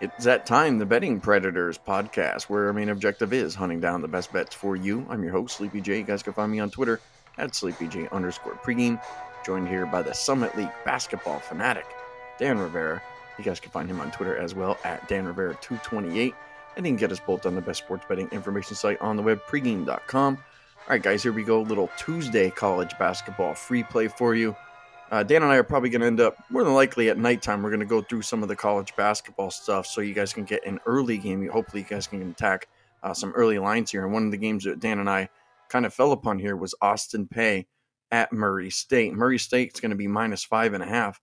It's that time, the Betting Predators podcast, where our main objective is hunting down the best bets for you. I'm your host, Sleepy J. You guys can find me on Twitter at SleepyJ underscore pregame. Joined here by the Summit League basketball fanatic, Dan Rivera. You guys can find him on Twitter as well at Dan Rivera228. And you can get us both on the best sports betting information site on the web, pregame.com. All right, guys, here we go. Little Tuesday college basketball free play for you. Uh, Dan and I are probably going to end up more than likely at nighttime. We're going to go through some of the college basketball stuff so you guys can get an early game. Hopefully, you guys can attack uh, some early lines here. And one of the games that Dan and I kind of fell upon here was Austin Peay at Murray State. Murray State is going to be minus five and a half,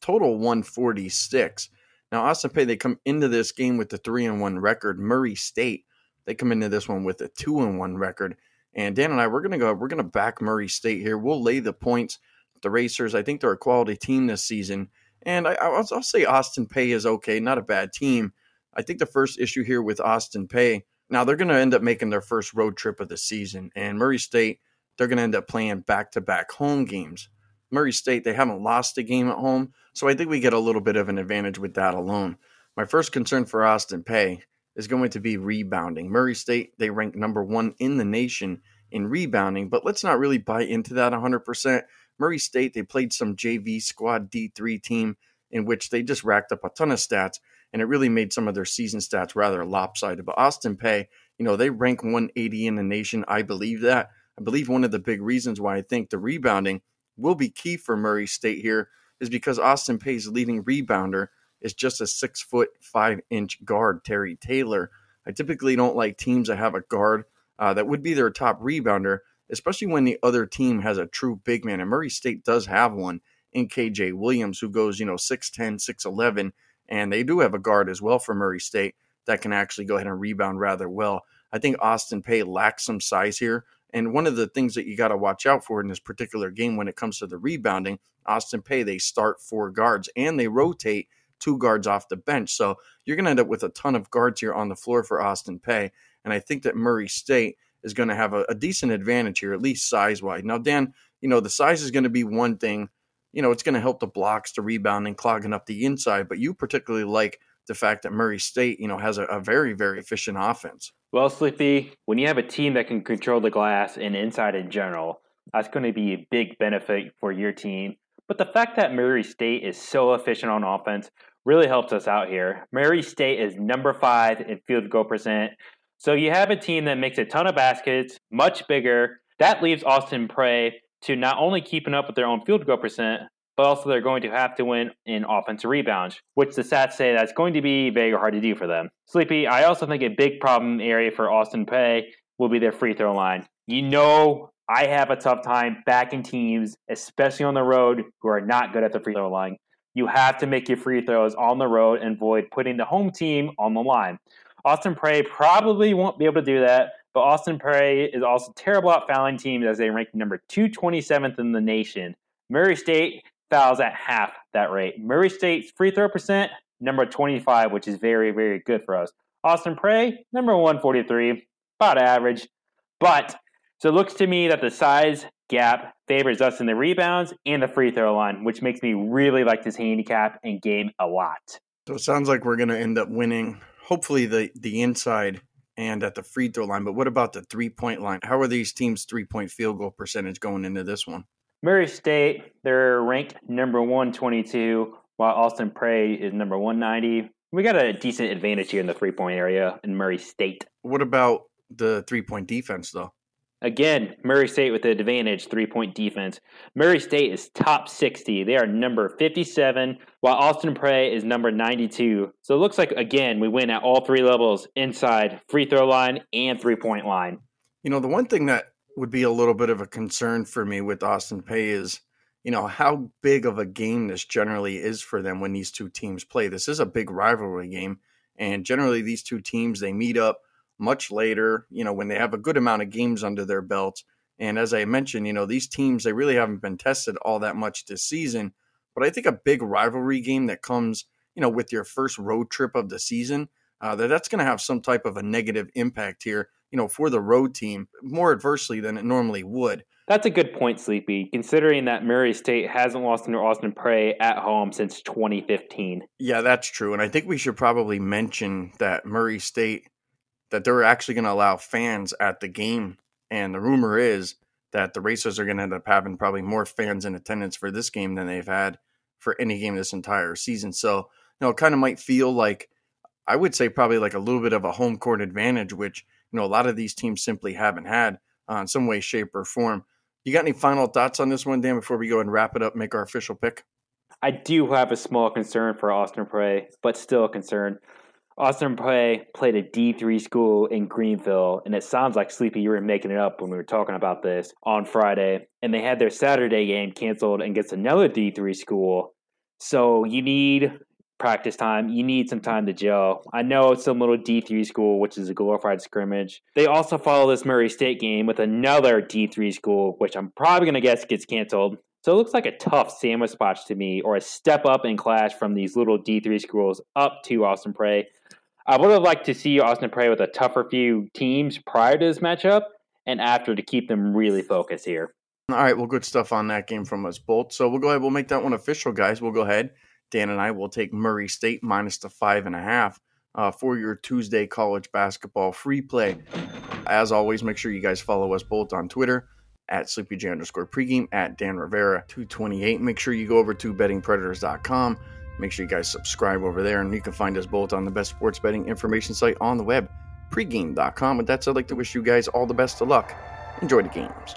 total 146. Now, Austin Peay, they come into this game with the three and one record. Murray State, they come into this one with a two and one record. And Dan and I, we're going to go, we're going to back Murray State here. We'll lay the points the Racers. I think they're a quality team this season. And I, will I'll say Austin Peay is okay, not a bad team. I think the first issue here with Austin Peay, now they're going to end up making their first road trip of the season. And Murray State, they're going to end up playing back to back home games. Murray State, they haven't lost a game at home. So I think we get a little bit of an advantage with that alone. My first concern for Austin Peay is going to be rebounding. Murray State, they rank number one in the nation in rebounding, but let's not really buy into that 100%. Murray State, they played some JV squad D3 team in which they just racked up a ton of stats, and it really made some of their season stats rather lopsided. But Austin Peay, you know, they rank 180 in the nation. I believe that. I believe one of the big reasons why I think the rebounding will be key for Murray State here is because Austin Peay's leading rebounder is just a six foot five inch guard, Terry Taylor. I typically don't like teams that have a guard uh, that would be their top rebounder especially when the other team has a true big man. And Murray State does have one in KJ Williams, who goes, you know, 6'10, 6'11. And they do have a guard as well for Murray State that can actually go ahead and rebound rather well. I think Austin Peay lacks some size here. And one of the things that you got to watch out for in this particular game when it comes to the rebounding, Austin Peay, they start four guards and they rotate two guards off the bench. So you're going to end up with a ton of guards here on the floor for Austin Peay. And I think that Murray State is going to have a, a decent advantage here, at least size wise. Now, Dan, you know, the size is going to be one thing. You know, it's going to help the blocks, the rebounding, clogging up the inside, but you particularly like the fact that Murray State, you know, has a, a, very, very efficient offense. Well, Sleepy, when you have a team that can control the glass and inside in general, that's going to be a big benefit for your team. But the fact that Murray State is so efficient on offense really helps us out here. Murray State is number five in field goal percent. So you have a team that makes a ton of baskets, much bigger. That leaves Austin Peay to not only keeping up with their own field goal percent, but also they're going to have to win in offensive rebounds, which the stats say that's going to be very hard to do for them. Sleepy, I also think a big problem area for Austin Peay will be their free throw line. You know, I have a tough time backing teams, especially on the road, who are not good at the free throw line. You have to make your free throws on the road and avoid putting the home team on the line. Austin Peay probably won't be able to do that, but Austin Peay is also terrible at fouling teams as they rank number 227th in the nation. Murray State fouls at half that rate. Murray State's free throw percent, number 25, which is very, very good for us. Austin Peay, number 143, about average. But so it looks to me that the size gap favors us in the rebounds and the free throw line, which makes me really like this handicap and game a lot. So it sounds like we're going to end up winning hopefully the the inside and at the free throw line. But what about the three point line? How are these teams' three point field goal percentage going into this one? Murray State, they're ranked number 122, while Austin Peay is number 190. We got a decent advantage here in the three point area in Murray State. What about the three point defense, though? Again, Murray State with the advantage, three point defense. Murray State is top 60. They are number 57, while Austin Peay is number 92. So it looks like, again, we win at all three levels inside free throw line and three point line. You know, the one thing that would be a little bit of a concern for me with Austin Peay is, you know, how big of a game this generally is for them when these two teams play. This is a big rivalry game. And generally, these two teams, they meet up much later, you know, when they have a good amount of games under their belt. And as I mentioned, you know, these teams, they really haven't been tested all that much this season. But I think a big rivalry game that comes, you know, with your first road trip of the season, uh, that that's going to have some type of a negative impact here, you know, for the road team more adversely than it normally would. That's a good point, Sleepy, considering that Murray State hasn't lost to Austin Peay at home since 2015. Yeah, that's true. And I think we should probably mention that Murray State, that they're actually going to allow fans at the game. And the rumor is that the Racers are going to end up having probably more fans in attendance for this game than they've had for any game this entire season. So, you know, it kind of might feel like, I would say probably like a little bit of a home court advantage, which, you know, a lot of these teams simply haven't had uh, in some way, shape, or form. You got any final thoughts on this one, Dan, before we go and wrap it up, make our official pick? I do have a small concern for Austin Peay, but still a concern. Austin Peay played a D3 school in Greenville, and it sounds like Sleepy, you were making it up when we were talking about this on Friday. And they had their Saturday game canceled and gets another D3 school. So you need practice time. You need some time to gel. I know it's some little D3 school, which is a glorified scrimmage. They also follow this Murray State game with another D3 school, which I'm probably going to guess gets canceled. So it looks like a tough sandwich spot to me, or a step up in class from these little D3 schools up to Austin Peay. I would have liked to see Austin Peay with a tougher few teams prior to this matchup and after to keep them really focused here. All right, well, good stuff on that game from us both. So we'll go ahead, we'll make that one official, guys. We'll go ahead Dan and I will take Murray State minus the five and a half uh, for your Tuesday college basketball free play. As always, make sure you guys follow us both on Twitter at sleepyj underscore pregame at Dan Rivera 228. Make sure you go over to bettingpredators.com. Make sure you guys subscribe over there, and you can find us both on the best sports betting information site on the web, pregame.com. With that said, I'd like to wish you guys all the best of luck. Enjoy the games.